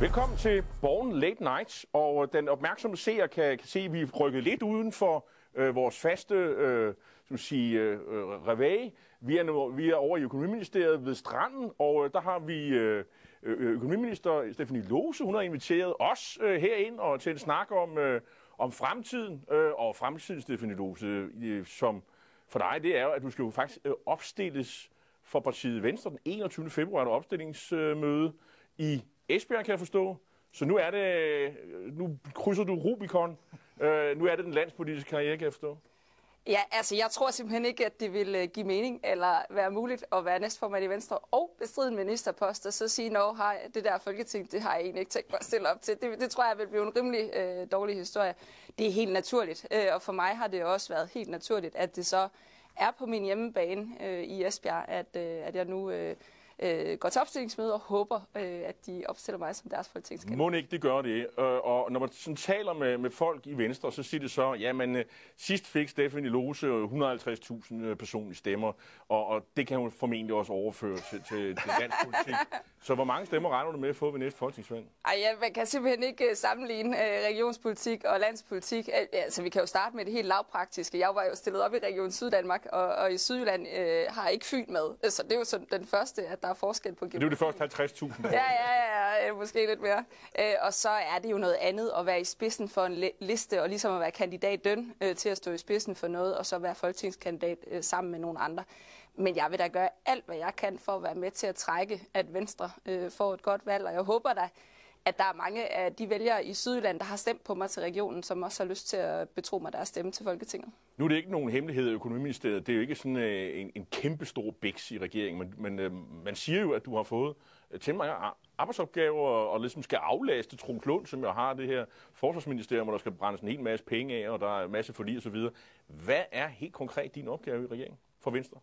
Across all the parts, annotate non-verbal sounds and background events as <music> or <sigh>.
Velkommen til Born Late Nights, og øh, den opmærksomme seer kan, kan se, at vi er rykket lidt uden for øh, vores faste øh, som sige, øh, øh revæg. Vi er, nu, vi er over i Økonomiministeriet ved Stranden, og øh, der har vi øh, økonomiminister Stefanie Lose. Hun har inviteret os øh, herind og til en snak om, øh, om fremtiden, øh, og fremtiden, Stefanie Lose, øh, som for dig, det er jo, at du skal jo faktisk øh, opstilles for partiet Venstre den 21. februar, der opstillingsmøde i Esbjerg, kan jeg forstå. Så nu er det, øh, nu krydser du Rubicon. Øh, nu er det den landspolitiske karriere, kan jeg forstå. Ja, altså jeg tror simpelthen ikke, at det vil øh, give mening eller være muligt at være næstformand i Venstre og bestride en ministerpost og så sige, at har det der folketing, det har jeg egentlig ikke tænkt mig at stille op til. Det, det tror jeg vil blive en rimelig øh, dårlig historie. Det er helt naturligt, øh, og for mig har det også været helt naturligt, at det så er på min hjemmebane øh, i Esbjerg, at, øh, at jeg nu... Øh, øh, går til opstillingsmøde og håber, øh, at de opstiller mig som deres folketingskandidat. Må ikke det gør det? Øh, og når man sådan taler med, med folk i Venstre, så siger det så, jamen øh, sidst fik Stefanie Lose 150.000 øh, personlige stemmer, og, og det kan hun formentlig også overføre til, til, til dansk politik. Så hvor mange stemmer regner du med at få ved næste folketingsvalg? Ej, ja, man kan simpelthen ikke sammenligne øh, regionspolitik og landspolitik. Altså, vi kan jo starte med det helt lavpraktiske. Jeg var jo stillet op i Region Syddanmark, og, og i Sydjylland øh, har ikke Fyn med. Så det er jo sådan den første, at der er forskel på Det er jo det første 50.000. Ja, ja, ja, måske lidt mere. Øh, og så er det jo noget andet at være i spidsen for en liste, og ligesom at være kandidat døn øh, til at stå i spidsen for noget, og så være folketingskandidat øh, sammen med nogle andre. Men jeg vil da gøre alt, hvad jeg kan for at være med til at trække, at Venstre øh, får et godt valg, og jeg håber da, at der er mange af de vælgere i Sydjylland, der har stemt på mig til regionen, som også har lyst til at betro mig deres stemme til Folketinget. Nu er det ikke nogen hemmelighed i økonomiministeriet. Det er jo ikke sådan øh, en, en kæmpe stor biks i regeringen, men, men øh, man siger jo, at du har fået øh, til mange arbejdsopgaver og, og ligesom skal aflaste Trond Lund, som jo har det her forsvarsministerium, hvor der skal brændes en hel masse penge af, og der er en masse forlig osv. Hvad er helt konkret din opgave i regeringen for Venstre?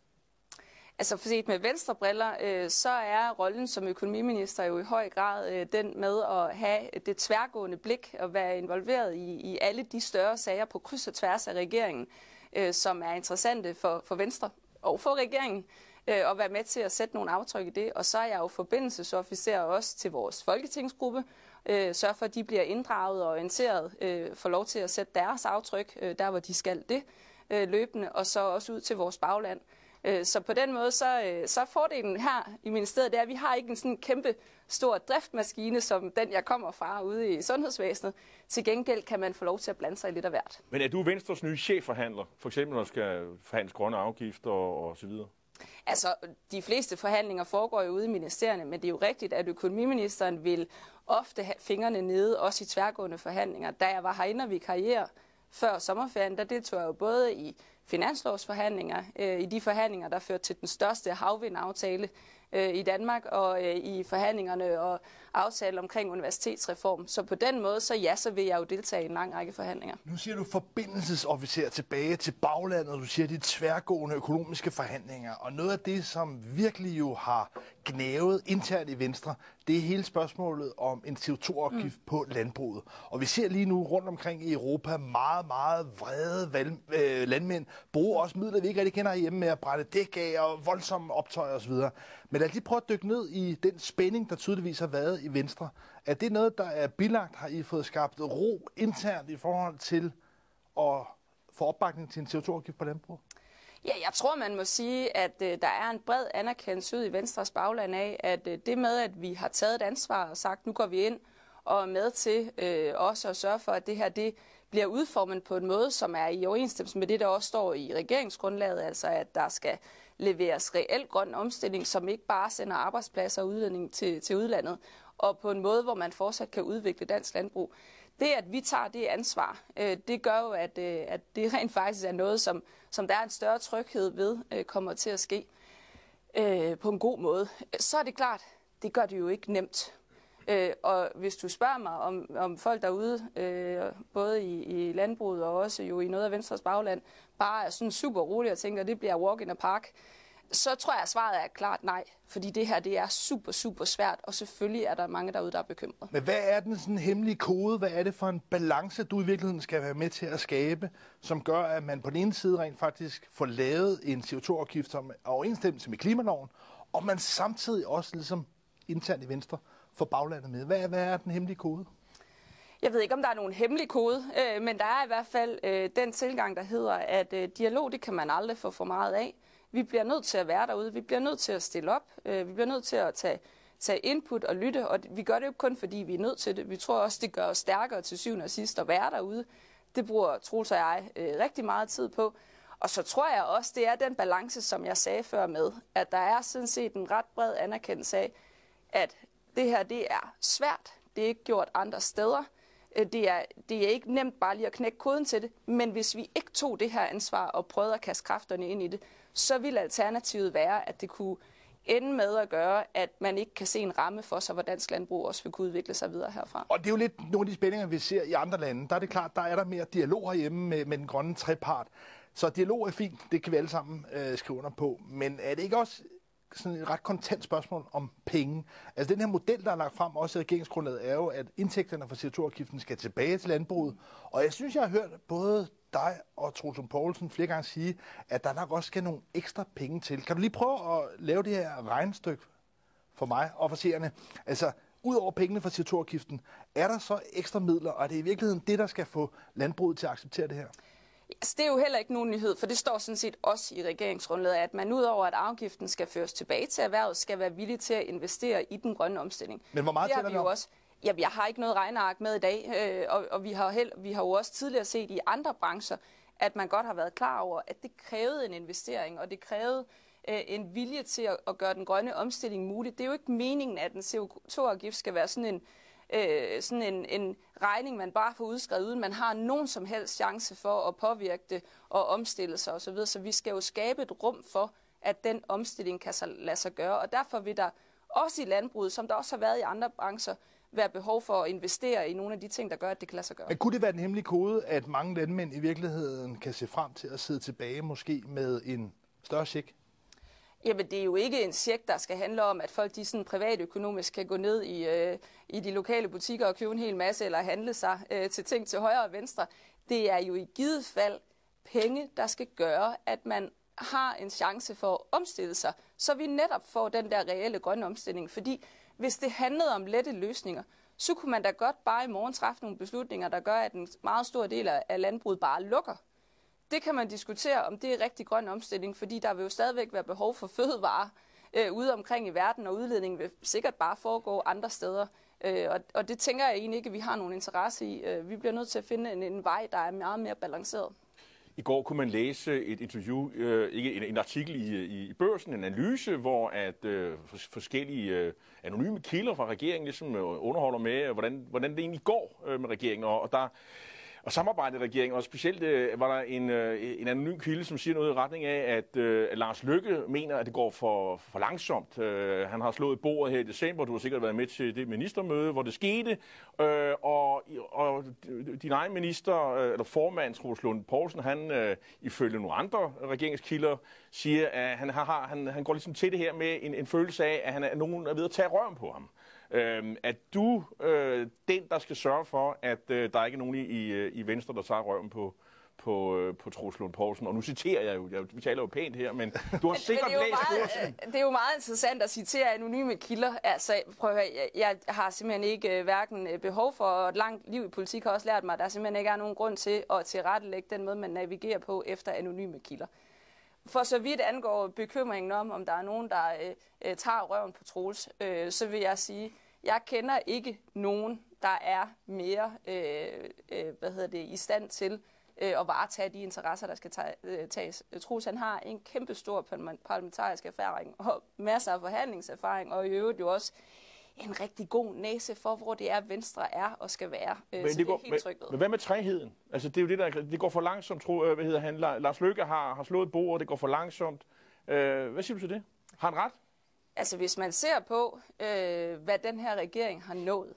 Altså for set med venstre briller, øh, så er rollen som økonomiminister jo i høj grad øh, den med at have det tværgående blik og være involveret i, i alle de større sager på kryds og tværs af regeringen, øh, som er interessante for, for Venstre og for regeringen øh, og være med til at sætte nogle aftryk i det. Og så er jeg jo forbindelsesofficer også til vores folketingsgruppe, øh, sørge for, at de bliver inddraget og orienteret, øh, får lov til at sætte deres aftryk, øh, der hvor de skal det øh, løbende, og så også ud til vores bagland. Øh, så på den måde, så, øh, så fordelen her i ministeriet, det er, at vi har ikke en sådan kæmpe stor driftmaskine, som den, jeg kommer fra ude i sundhedsvæsenet. Til gengæld kan man få lov til at blande sig i lidt af hvert. Men er du Venstres nye chefforhandler? For eksempel, når der skal forhandles grønne afgifter og, og så videre? Altså, de fleste forhandlinger foregår jo ude i ministerierne, men det er jo rigtigt, at økonomiministeren vil ofte have fingrene nede, også i tværgående forhandlinger. Da jeg var herinde og vi karriere før sommerferien, der deltog jeg jo både i finanslovsforhandlinger, øh, i de forhandlinger, der førte til den største havvindaftale øh, i Danmark, og øh, i forhandlingerne og aftale omkring universitetsreform. Så på den måde, så ja, så vil jeg jo deltage i en lang række forhandlinger. Nu siger du forbindelsesofficer tilbage til baglandet, og du siger de tværgående økonomiske forhandlinger. Og noget af det, som virkelig jo har gnævet internt i Venstre, det er hele spørgsmålet om en CO2-afgift mm. på landbruget. Og vi ser lige nu rundt omkring i Europa meget, meget vrede valg, øh, landmænd bruge også midler, vi ikke rigtig kender hjemme med at brænde dæk af og voldsomme optøjer osv. Men lad os lige prøve at dykke ned i den spænding, der tydeligvis har været i Venstre. Er det noget, der er bilagt? Har I fået skabt ro internt i forhold til at få opbakning til en CO2-afgift på landbrug? Ja, jeg tror, man må sige, at øh, der er en bred anerkendelse ud i Venstres bagland af, at øh, det med, at vi har taget et ansvar og sagt, nu går vi ind og er med til øh, også at sørge for, at det her det bliver udformet på en måde, som er i overensstemmelse med det, der også står i regeringsgrundlaget, altså at der skal leveres reel grøn omstilling, som ikke bare sender arbejdspladser og udlænding til, til udlandet, og på en måde, hvor man fortsat kan udvikle dansk landbrug. Det, at vi tager det ansvar, øh, det gør jo, at, øh, at det rent faktisk er noget, som, som der er en større tryghed ved, øh, kommer til at ske øh, på en god måde. Så er det klart, det gør det jo ikke nemt. Øh, og hvis du spørger mig om, om folk derude, øh, både i, i landbruget og også jo i noget af Venstres bagland, bare er sådan super rolig og tænker, at det bliver walk in a park, så tror jeg, at svaret er klart nej. Fordi det her, det er super, super svært, og selvfølgelig er der mange derude, der er bekymret. Men hvad er den sådan hemmelige kode? Hvad er det for en balance, du i virkeligheden skal være med til at skabe, som gør, at man på den ene side rent faktisk får lavet en CO2-afgift som er overensstemmelse med klimaloven, og man samtidig også ligesom internt i Venstre for baglandet med? Hvad, hvad er den hemmelige kode? Jeg ved ikke, om der er nogen hemmelig kode, øh, men der er i hvert fald øh, den tilgang, der hedder, at øh, dialog, det kan man aldrig få for meget af. Vi bliver nødt til at være derude, vi bliver nødt til at stille op, øh, vi bliver nødt til at tage, tage input og lytte, og vi gør det jo ikke kun, fordi vi er nødt til det. Vi tror også, det gør os stærkere til syvende og sidst at være derude. Det bruger Troels og jeg øh, rigtig meget tid på. Og så tror jeg også, det er den balance, som jeg sagde før med, at der er sådan set en ret bred anerkendelse af, at det her det er svært, det er ikke gjort andre steder, øh, det er, det er ikke nemt bare lige at knække koden til det, men hvis vi ikke tog det her ansvar og prøvede at kaste kræfterne ind i det, så ville alternativet være, at det kunne ende med at gøre, at man ikke kan se en ramme for sig, hvor dansk landbrug også vil kunne udvikle sig videre herfra. Og det er jo lidt nogle af de spændinger, vi ser i andre lande. Der er det klart, der er der mere dialog herhjemme med, med den grønne trepart. Så dialog er fint, det kan vi alle sammen øh, skrive under på. Men er det ikke også sådan et ret kontant spørgsmål om penge. Altså den her model, der er lagt frem også i regeringsgrundlaget, er jo, at indtægterne fra CO2-afgiften skal tilbage til landbruget. Og jeg synes, jeg har hørt både dig og Troels Poulsen flere gange sige, at der nok også skal nogle ekstra penge til. Kan du lige prøve at lave det her regnestykke for mig og for seerne? Altså, ud over pengene fra CO2-afgiften, er der så ekstra midler, og er det i virkeligheden det, der skal få landbruget til at acceptere det her? Altså, det er jo heller ikke nogen nyhed, for det står sådan set også i regeringsgrundlaget, at man udover at afgiften skal føres tilbage til erhvervet, skal være villig til at investere i den grønne omstilling. Men hvor meget det tæller vi jo også. Jamen, jeg har ikke noget regneark med i dag, øh, og, og vi, har held, vi har jo også tidligere set i andre brancher, at man godt har været klar over, at det krævede en investering, og det krævede øh, en vilje til at, at gøre den grønne omstilling mulig. Det er jo ikke meningen, at en CO2-afgift skal være sådan en, øh, sådan en, en regning, man bare får udskrevet, uden man har nogen som helst chance for at påvirke det og omstille sig osv. Så vi skal jo skabe et rum for, at den omstilling kan lade sig gøre. Og derfor vil der også i landbruget, som der også har været i andre brancher, være behov for at investere i nogle af de ting, der gør, at det kan lade sig gøre. Men kunne det være den hemmelige kode, at mange landmænd i virkeligheden kan se frem til at sidde tilbage måske med en større check? Jamen, det er jo ikke en check, der skal handle om, at folk de sådan privatøkonomisk kan gå ned i, øh, i de lokale butikker og købe en hel masse, eller handle sig øh, til ting til højre og venstre. Det er jo i givet fald penge, der skal gøre, at man har en chance for at omstille sig, så vi netop får den der reelle grønne omstilling. Fordi hvis det handlede om lette løsninger, så kunne man da godt bare i morgen træffe nogle beslutninger, der gør, at en meget stor del af landbruget bare lukker. Det kan man diskutere, om det er rigtig grøn omstilling, fordi der vil jo stadigvæk være behov for fødevarer øh, ude omkring i verden, og udledningen vil sikkert bare foregå andre steder. Øh, og, og det tænker jeg egentlig ikke, at vi har nogen interesse i. Øh, vi bliver nødt til at finde en, en vej, der er meget mere balanceret. I går kunne man læse et interview, øh, ikke en, en artikel i, i, i børsen, en analyse, hvor at øh, forskellige øh, anonyme kilder fra regeringen ligesom øh, underholder med, øh, hvordan, hvordan det egentlig går øh, med regeringen. Og, og der og samarbejdet i regeringen, og specielt øh, var der en, øh, en anonym kilde, som siger noget i retning af, at, øh, at Lars Lykke mener, at det går for, for langsomt. Øh, han har slået bordet her i december, du har sikkert været med til det ministermøde, hvor det skete, øh, og, og din egen minister, øh, eller formand, Troels Lund Poulsen, han øh, ifølge nogle andre regeringskilder siger, at han, har, han, han går ligesom til det her med en, en følelse af, at han er, nogen er ved at tage røven på ham. Øh, er du øh, den, der skal sørge for, at øh, der er ikke nogen i, i, i Venstre, der tager røven på, på, øh, på Troels Lund Poulsen. Og nu citerer jeg jo, jeg, vi taler jo pænt her, men du har sikkert det læst meget, øh, Det er jo meget interessant at citere anonyme kilder. Altså, prøv at høre, jeg, har simpelthen ikke uh, hverken øh, behov for, og et langt liv i politik har også lært mig, at der simpelthen ikke er nogen grund til at tilrettelægge den måde, man navigerer på efter anonyme kilder. For så vidt angår bekymringen om, om der er nogen, der øh, øh, tager røven på Troels, øh, så vil jeg sige, jeg kender ikke nogen, der er mere øh, øh, hvad hedder det, i stand til øh, at varetage de interesser, der skal øh, tages. Troels, han har en kæmpe stor parlamentarisk erfaring og masser af forhandlingserfaring, og i øvrigt jo også en rigtig god næse for, hvor det er, Venstre er og skal være. Øh, men, det, det går, helt men, men hvad med træheden? Altså, det er jo det, der, det går for langsomt, tro, øh, hvad hedder han, Lars Løkke har, har slået bordet, det går for langsomt. Øh, hvad siger du til det? Har han ret? Altså, hvis man ser på, øh, hvad den her regering har nået,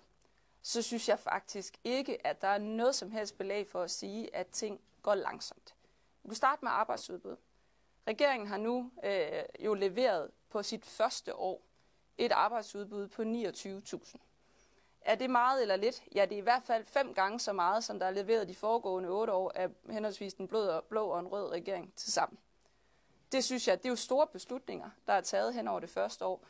så synes jeg faktisk ikke, at der er noget som helst belæg for at sige, at ting går langsomt. Vi kan starte med arbejdsudbud. Regeringen har nu øh, jo leveret på sit første år et arbejdsudbud på 29.000. Er det meget eller lidt? Ja, det er i hvert fald fem gange så meget, som der er leveret de foregående otte år af henholdsvis den blå, blå og en rød regering til sammen. Det synes jeg, det er jo store beslutninger, der er taget hen over det første år.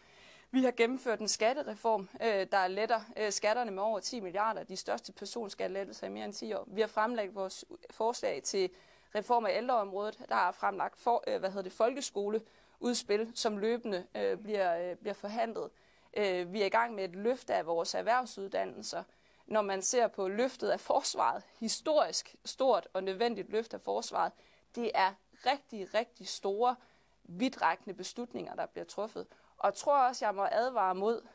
Vi har gennemført en skattereform, øh, der letter øh, skatterne med over 10 milliarder, de største personskattelettelser i mere end 10 år. Vi har fremlagt vores forslag til reform af ældreområdet, der er fremlagt for, øh, hvad hedder det, folkeskole, folkeskoleudspil, som løbende øh, bliver, øh, bliver forhandlet. Øh, vi er i gang med et løft af vores erhvervsuddannelser. Når man ser på løftet af forsvaret, historisk stort og nødvendigt løft af forsvaret, det er rigtig, rigtig store, vidtrækkende beslutninger, der bliver truffet. Og jeg tror også, jeg må advare mod,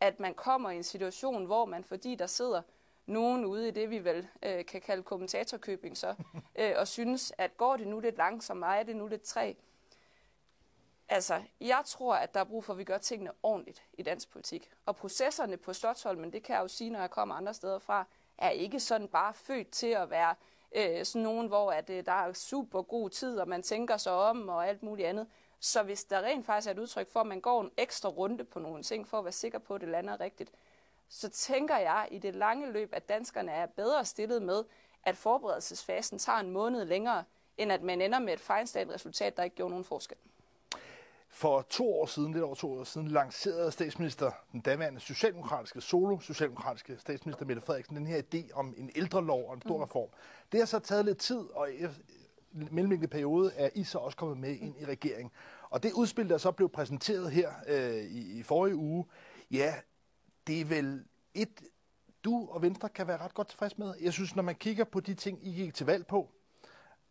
at man kommer i en situation, hvor man, fordi der sidder nogen ude i det, vi vel øh, kan kalde kommentatorkøbing så, <laughs> øh, og synes, at går det nu lidt langsomt, er det nu lidt træ. Altså, jeg tror, at der er brug for, at vi gør tingene ordentligt i dansk politik. Og processerne på Slottholmen, det kan jeg jo sige, når jeg kommer andre steder fra, er ikke sådan bare født til at være øh, sådan nogen, hvor at, øh, der er super god tid, og man tænker sig om og alt muligt andet. Så hvis der rent faktisk er et udtryk for, at man går en ekstra runde på nogle ting, for at være sikker på, at det lander rigtigt, så tænker jeg i det lange løb, at danskerne er bedre stillet med, at forberedelsesfasen tager en måned længere, end at man ender med et fejlstadigt resultat, der ikke gjorde nogen forskel. For to år siden, lidt over to år siden, lancerede statsminister, den daværende socialdemokratiske solo, socialdemokratiske statsminister Mette Frederiksen, den her idé om en ældrelov og en stor mm. reform. Det har så taget lidt tid, og i mellemliggende periode er I så også kommet med ind i regeringen. Og det udspil, der så blev præsenteret her øh, i, i forrige uge, ja, det er vel et, du og Venstre kan være ret godt tilfreds med. Jeg synes, når man kigger på de ting, I gik til valg på,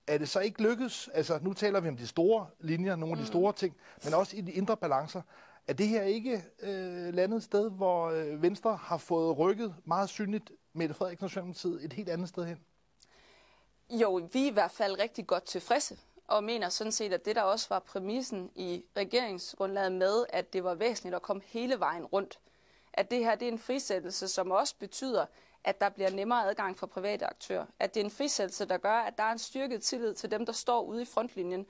er det så ikke lykkes? Altså, nu taler vi om de store linjer, nogle af de mm. store ting, men også i de indre balancer. Er det her ikke øh, landet sted, hvor øh, Venstre har fået rykket meget synligt Mette Frederiksen og Socialdemokratiet et helt andet sted hen? Jo, vi er i hvert fald rigtig godt tilfredse, og mener sådan set, at det der også var præmissen i regeringsgrundlaget med, at det var væsentligt at komme hele vejen rundt. At det her det er en frisættelse, som også betyder, at der bliver nemmere adgang for private aktører. At det er en frisættelse, der gør, at der er en styrket tillid til dem, der står ude i frontlinjen.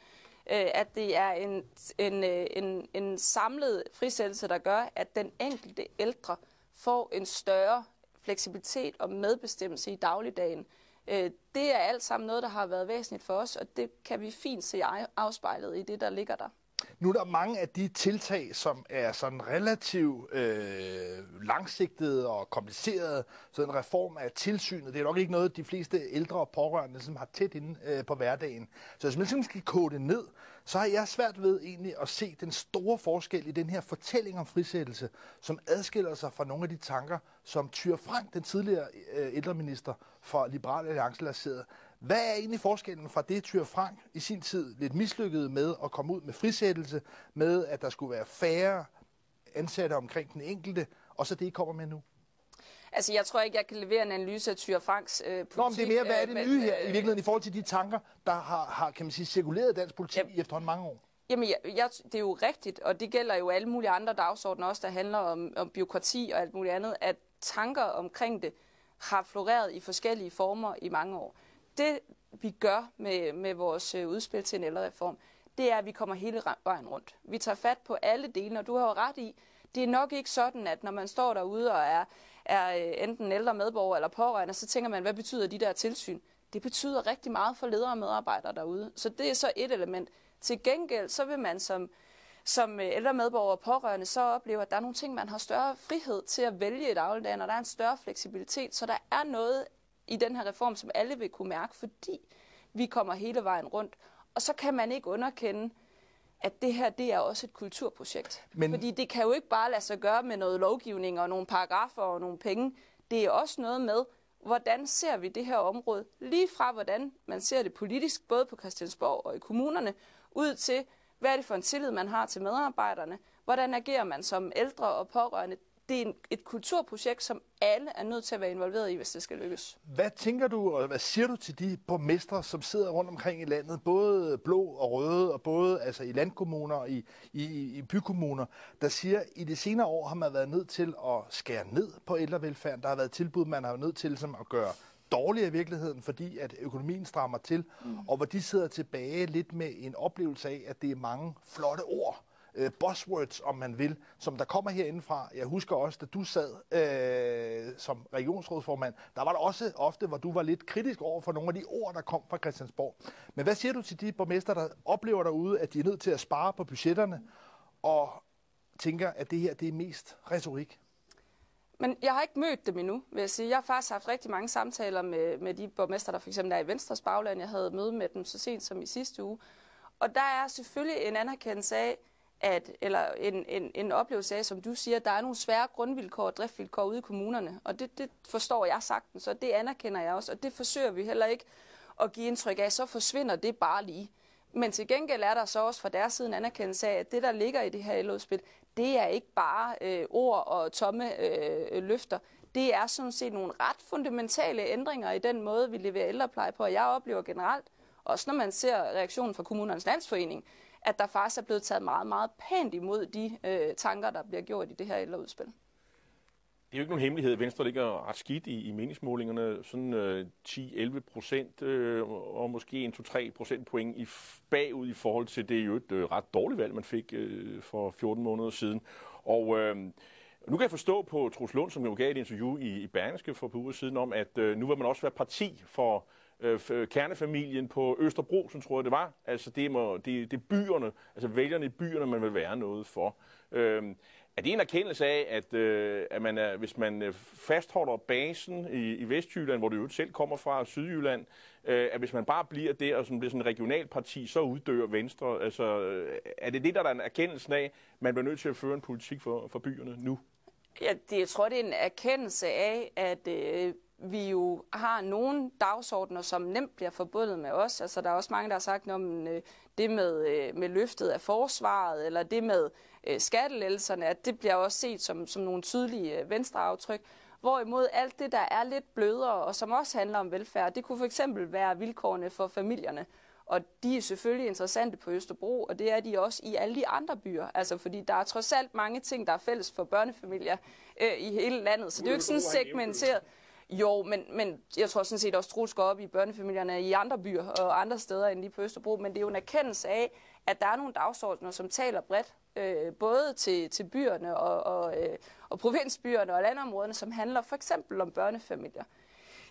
Øh, at det er en, en, øh, en, en samlet frisættelse, der gør, at den enkelte ældre får en større fleksibilitet og medbestemmelse i dagligdagen. Øh, det er alt sammen noget, der har været væsentligt for os, og det kan vi fint se afspejlet i det, der ligger der. Nu er der mange af de tiltag, som er sådan relativt øh, langsigtede og komplicerede. Så en reform af tilsynet, det er nok ikke noget, de fleste ældre og pårørende som har tæt inde øh, på hverdagen. Så hvis man simpelthen skal kode det ned, så har jeg svært ved egentlig at se den store forskel i den her fortælling om frisættelse, som adskiller sig fra nogle af de tanker, som Tyr Frank, den tidligere øh, ældreminister for Liberale Alliance, lancerede. Hvad er egentlig forskellen fra det, Tyr Frank i sin tid lidt mislykkede med at komme ud med frisættelse, med at der skulle være færre ansatte omkring den enkelte, og så det, I kommer med nu? Altså, jeg tror ikke, jeg kan levere en analyse af Tyre Franks øh, politik. Nå, men det er mere, hvad er det øh, nye her i virkeligheden i forhold til de tanker, der har, har kan man sige, cirkuleret dansk politik ja. i efterhånden mange år? Jamen, jeg, jeg, det er jo rigtigt, og det gælder jo alle mulige andre dagsordner også, der handler om, om byråkrati og alt muligt andet, at tanker omkring det har floreret i forskellige former i mange år det vi gør med, med vores øh, udspil til en ældrereform, det er, at vi kommer hele vejen rundt. Vi tager fat på alle dele, og du har jo ret i, det er nok ikke sådan, at når man står derude og er, er øh, enten ældre medborger eller pårørende, så tænker man, hvad betyder de der tilsyn? Det betyder rigtig meget for ledere og medarbejdere derude. Så det er så et element. Til gengæld, så vil man som, som øh, ældre medborger og pårørende så opleve, at der er nogle ting, man har større frihed til at vælge i dagligdagen, og der er en større fleksibilitet. Så der er noget i den her reform, som alle vil kunne mærke, fordi vi kommer hele vejen rundt. Og så kan man ikke underkende, at det her det er også et kulturprojekt. Men... Fordi det kan jo ikke bare lade sig gøre med noget lovgivning og nogle paragrafer og nogle penge. Det er også noget med, hvordan ser vi det her område, lige fra hvordan man ser det politisk, både på Christiansborg og i kommunerne, ud til, hvad er det for en tillid, man har til medarbejderne, hvordan agerer man som ældre og pårørende det er et kulturprojekt, som alle er nødt til at være involveret i, hvis det skal lykkes. Hvad tænker du, og hvad siger du til de borgmestre, som sidder rundt omkring i landet, både blå og røde, og både altså i landkommuner og i, i, i bykommuner, der siger, at i de senere år har man været nødt til at skære ned på ældrevelfærden. Der har været tilbud, man har været nødt til ligesom, at gøre dårligere i virkeligheden, fordi at økonomien strammer til, mm. og hvor de sidder tilbage lidt med en oplevelse af, at det er mange flotte ord, øh, buzzwords, om man vil, som der kommer herindefra. Jeg husker også, da du sad øh, som regionsrådsformand, der var der også ofte, hvor du var lidt kritisk over for nogle af de ord, der kom fra Christiansborg. Men hvad siger du til de borgmester, der oplever derude, at de er nødt til at spare på budgetterne, og tænker, at det her det er mest retorik? Men jeg har ikke mødt dem endnu, vil jeg sige. Jeg har faktisk haft rigtig mange samtaler med, med de borgmester, der for eksempel er i Venstres bagland. Jeg havde møde med dem så sent som i sidste uge. Og der er selvfølgelig en anerkendelse af, at, eller en, en, en oplevelse af, som du siger, at der er nogle svære grundvilkår og driftvilkår ude i kommunerne. Og det, det forstår jeg sagtens, og det anerkender jeg også. Og det forsøger vi heller ikke at give indtryk af, så forsvinder det bare lige. Men til gengæld er der så også fra deres side en anerkendelse af, at det, der ligger i det her eludspil, det er ikke bare øh, ord og tomme øh, løfter. Det er sådan set nogle ret fundamentale ændringer i den måde, vi leverer ældrepleje på. Og jeg oplever generelt, også når man ser reaktionen fra kommunernes landsforening, at der faktisk er blevet taget meget, meget pænt imod de øh, tanker, der bliver gjort i det her ældreudspil. Det er jo ikke nogen hemmelighed. Venstre ligger ret skidt i, i meningsmålingerne. Sådan øh, 10-11 procent øh, og måske en 2-3 procentpoint i, bagud i forhold til det jo et øh, ret dårligt valg, man fik øh, for 14 måneder siden. Og øh, nu kan jeg forstå på Trus Lund, som jo gav et interview i, i Berlingske for på uger siden, om at øh, nu vil man også være parti for øh, kernefamilien på Østerbro, som tror jeg det var. Altså det, må, det, det er byerne, altså vælgerne i byerne, man vil være noget for. Øh, er det en erkendelse af, at, øh, at man er, hvis man øh, fastholder basen i, i Vestjylland, hvor du jo selv kommer fra, Sydjylland, øh, at hvis man bare bliver der og sådan, bliver sådan en regionalparti, så uddør Venstre? Altså, øh, er det det, der er en erkendelse af, man bliver nødt til at føre en politik for, for byerne nu? Ja, det, jeg tror, det er en erkendelse af, at øh, vi jo har nogle dagsordner, som nemt bliver forbundet med os. Altså, der er også mange, der har sagt om øh, det med, øh, med løftet af forsvaret, eller det med øh, at det bliver også set som, som nogle tydelige øh, venstreaftryk. Hvorimod alt det, der er lidt blødere, og som også handler om velfærd, det kunne for eksempel være vilkårene for familierne. Og de er selvfølgelig interessante på Østerbro, og det er de også i alle de andre byer. Altså, fordi der er trods alt mange ting, der er fælles for børnefamilier øh, i hele landet. Så det er jo ikke sådan segmenteret. Jo, men, men jeg tror sådan set også, at går op i børnefamilierne i andre byer og andre steder end lige på Østerbro. Men det er jo en erkendelse af, at der er nogle dagsordner, som taler bredt, øh, både til, til byerne og, og, øh, og provinsbyerne og landområderne, som handler for eksempel om børnefamilier.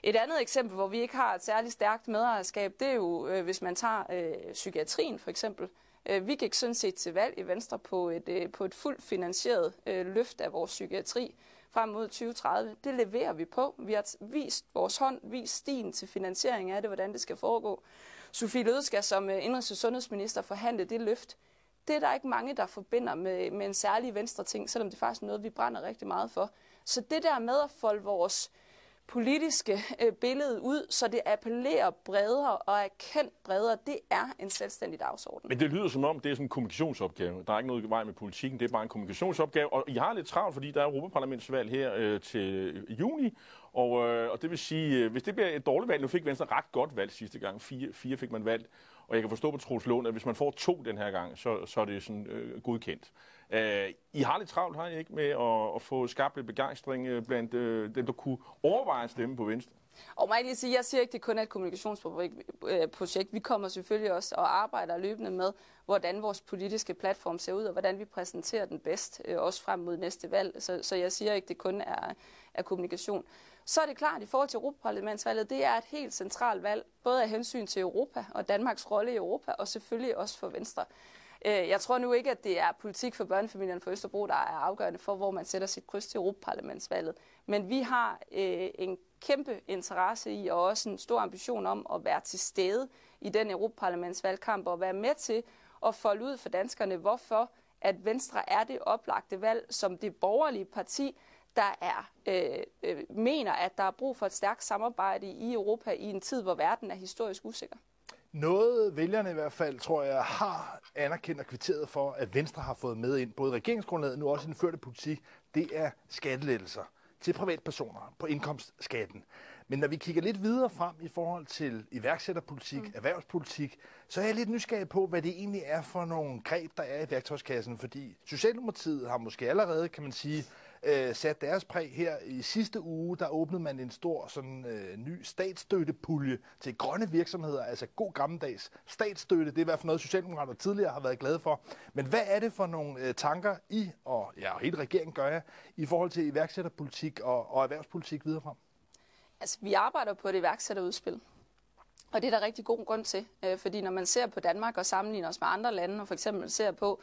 Et andet eksempel, hvor vi ikke har et særligt stærkt medejerskab, det er jo, øh, hvis man tager øh, psykiatrien for eksempel. Øh, vi gik sådan set til valg i Venstre på et, øh, på et fuldt finansieret øh, løft af vores psykiatri frem mod 2030. Det leverer vi på. Vi har vist vores hånd, vist stien til finansiering af det, hvordan det skal foregå. Sofie Løde skal som øh, indrigs- og sundhedsminister forhandle det løft. Det er der ikke mange, der forbinder med, med en særlig venstre ting, selvom det faktisk er noget, vi brænder rigtig meget for. Så det der med at folde vores politiske øh, billede ud, så det appellerer bredere og er kendt bredere, det er en selvstændig dagsorden. Men det lyder som om, det er sådan en kommunikationsopgave. Der er ikke noget vej med politikken, det er bare en kommunikationsopgave. Og I har lidt travlt, fordi der er Europaparlamentsvalg her øh, til juni, og, øh, og det vil sige, øh, hvis det bliver et dårligt valg, nu fik Venstre ret godt valg sidste gang, fire, fire fik man valgt, og jeg kan forstå på Troels Lund, at hvis man får to den her gang, så, så er det sådan øh, godkendt. Øh, I har lidt travlt, har I ikke, med at, at få skabt lidt begejstring øh, blandt øh, dem, der kunne overveje at stemme på Venstre? Og mig lige sige, jeg siger ikke, det kun er et kommunikationsprojekt. Øh, vi kommer selvfølgelig også og arbejder løbende med, hvordan vores politiske platform ser ud, og hvordan vi præsenterer den bedst, øh, også frem mod næste valg. Så, så jeg siger ikke, det kun er, er kommunikation. Så er det klart, at i forhold til Europaparlamentsvalget, det er et helt centralt valg, både af hensyn til Europa og Danmarks rolle i Europa, og selvfølgelig også for Venstre. Øh, jeg tror nu ikke, at det er politik for børnefamilierne for Østerbro, der er afgørende for, hvor man sætter sit kryds til Europaparlamentsvalget. Men vi har øh, en kæmpe interesse i, og også en stor ambition om at være til stede i den Europaparlamentsvalgkamp og være med til at folde ud for danskerne, hvorfor at Venstre er det oplagte valg som det borgerlige parti, der er øh, øh, mener, at der er brug for et stærkt samarbejde i Europa i en tid, hvor verden er historisk usikker. Noget vælgerne i hvert fald, tror jeg, har anerkendt og kvitteret for, at Venstre har fået med ind, både regeringsgrundlaget, nu også i den førte politik, det er skattelettelser til privatpersoner på indkomstskatten. Men når vi kigger lidt videre frem i forhold til iværksætterpolitik, mm. erhvervspolitik, så er jeg lidt nysgerrig på, hvad det egentlig er for nogle greb, der er i værktøjskassen. Fordi Socialdemokratiet har måske allerede, kan man sige, øh, sat deres præg her i sidste uge. Der åbnede man en stor sådan, øh, ny statsstøttepulje til grønne virksomheder, altså god gammeldags statsstøtte. Det er i hvert fald noget, Socialdemokrater tidligere har været glade for. Men hvad er det for nogle øh, tanker I, og ja, og hele regeringen gør jer i forhold til iværksætterpolitik og, og erhvervspolitik videre frem? Altså, vi arbejder på et iværksætterudspil. Og det er der rigtig god grund til, øh, fordi når man ser på Danmark og sammenligner os med andre lande, og for eksempel ser på,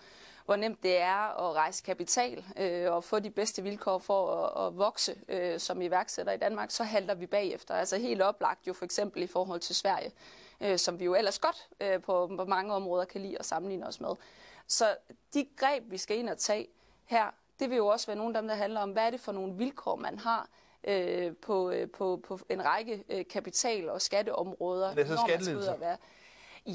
hvor nemt det er at rejse kapital øh, og få de bedste vilkår for at, at vokse øh, som iværksætter i Danmark, så halter vi bagefter. Altså helt oplagt jo for eksempel i forhold til Sverige, øh, som vi jo ellers godt øh, på, på mange områder kan lide at sammenligne os med. Så de greb, vi skal ind og tage her, det vil jo også være nogle af dem, der handler om, hvad er det for nogle vilkår, man har øh, på, øh, på, på en række øh, kapital- og skatteområder. Det er så skattelettelser. Være.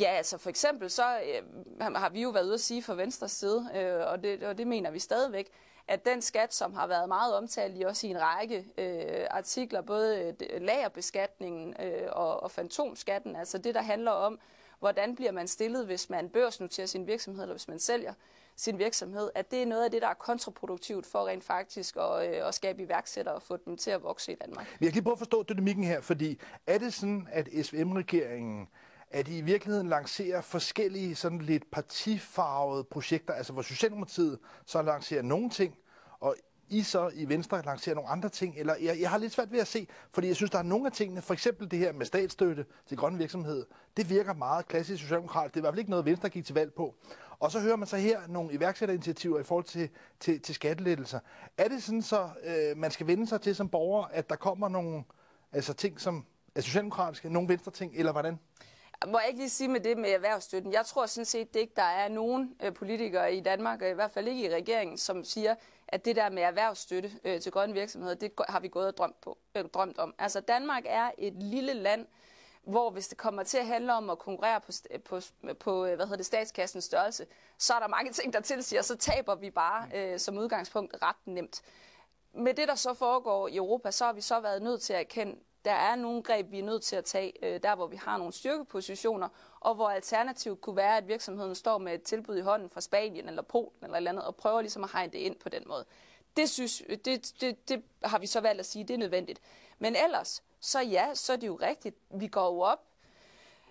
Ja, altså for eksempel så øh, har vi jo været ude at sige fra venstre side, øh, og, det, og det mener vi stadigvæk, at den skat, som har været meget omtalt i også i en række øh, artikler, både øh, lagerbeskatningen øh, og, og fantomskatten, altså det, der handler om, hvordan bliver man stillet, hvis man børsnoterer sin virksomhed, eller hvis man sælger sin virksomhed, at det er noget af det, der er kontraproduktivt for rent faktisk at, øh, at skabe iværksættere og få dem til at vokse i Danmark. Jeg kan lige prøve at forstå dynamikken her, fordi er det sådan, at SVM-regeringen at I i virkeligheden lancerer forskellige sådan lidt partifarvede projekter, altså hvor Socialdemokratiet så lancerer nogle ting, og I så i Venstre lancerer nogle andre ting, eller jeg, jeg har lidt svært ved at se, fordi jeg synes, der er nogle af tingene, for eksempel det her med statsstøtte til grønne virksomhed, det virker meget klassisk socialdemokrat. Det er i hvert fald ikke noget, Venstre gik til valg på. Og så hører man så her nogle iværksætterinitiativer i forhold til, til, til skattelettelser. Er det sådan så, øh, man skal vende sig til som borger, at der kommer nogle altså ting, som er socialdemokratiske, nogle venstre ting, eller hvordan? Må jeg ikke lige sige med det med erhvervsstøtten? Jeg tror sådan set det ikke, der er nogen øh, politikere i Danmark, i hvert fald ikke i regeringen, som siger, at det der med erhvervsstøtte øh, til grønne virksomheder, det har vi gået og drømt, på, øh, drømt om. Altså Danmark er et lille land, hvor hvis det kommer til at handle om at konkurrere på, på, på øh, hvad hedder det, statskassens størrelse, så er der mange ting, der tilsiger, så taber vi bare øh, som udgangspunkt ret nemt. Med det, der så foregår i Europa, så har vi så været nødt til at erkende, der er nogle greb, vi er nødt til at tage, øh, der hvor vi har nogle styrkepositioner, og hvor alternativet kunne være, at virksomheden står med et tilbud i hånden fra Spanien eller Polen eller et andet, og prøver ligesom at hegne det ind på den måde. Det, synes, øh, det, det, det har vi så valgt at sige, det er nødvendigt. Men ellers, så ja, så er det jo rigtigt. Vi går jo op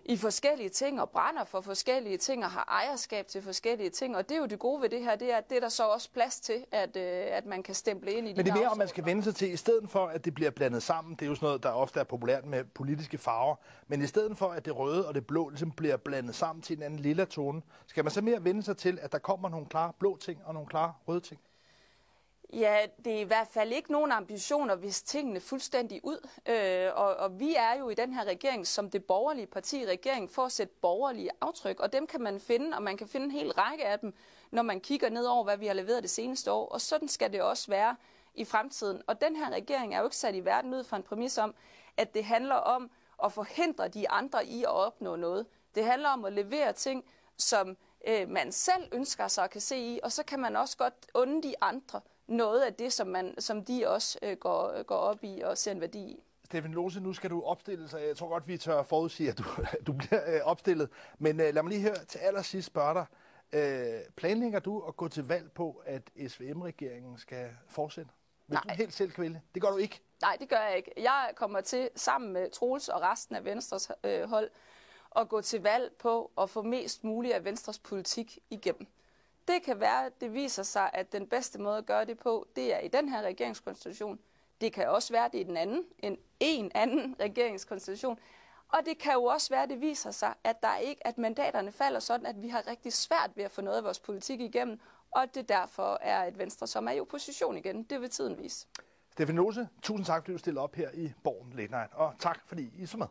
i forskellige ting og brænder for forskellige ting og har ejerskab til forskellige ting. Og det er jo det gode ved det her, det er, at det er der så også plads til, at, øh, at man kan stemple ind i de Men det er mere, om man skal vende sig til, i stedet for, at det bliver blandet sammen, det er jo sådan noget, der ofte er populært med politiske farver, men i stedet for, at det røde og det blå ligesom bliver blandet sammen til en anden lille tone, skal man så mere vende sig til, at der kommer nogle klare blå ting og nogle klare røde ting? Ja, det er i hvert fald ikke nogen ambitioner, hvis tingene fuldstændig ud. Øh, og, og vi er jo i den her regering som det borgerlige parti regering for at sætte borgerlige aftryk, og dem kan man finde, og man kan finde en hel række af dem, når man kigger ned over, hvad vi har leveret det seneste år. Og sådan skal det også være i fremtiden. Og den her regering er jo ikke sat i verden ud fra en præmis om, at det handler om at forhindre de andre i at opnå noget. Det handler om at levere ting, som øh, man selv ønsker sig at kan se i, og så kan man også godt unde de andre noget af det, som, man, som de også øh, går, går op i og ser en værdi i. Steffen Lose, nu skal du opstille sig. Jeg tror godt, vi tør forudsige, at du, <laughs> du bliver øh, opstillet. Men øh, lad mig lige høre til allersidst spørge dig. Øh, planlægger du at gå til valg på, at SVM-regeringen skal fortsætte? Hvis Nej. du helt selv kan vælge. Det gør du ikke? Nej, det gør jeg ikke. Jeg kommer til, sammen med Troels og resten af Venstres øh, hold, at gå til valg på at få mest muligt af Venstres politik igennem. Det kan være, at det viser sig, at den bedste måde at gøre det på, det er i den her regeringskonstitution. Det kan også være, at det er den anden, en, en anden regeringskonstitution. Og det kan jo også være, at det viser sig, at, der ikke, at mandaterne falder sådan, at vi har rigtig svært ved at få noget af vores politik igennem, og det derfor er et Venstre, som er i opposition igen. Det vil tiden vise. Stefan Lose, tusind tak, fordi du stillede op her i Borgen Late Night, og tak, fordi I så med.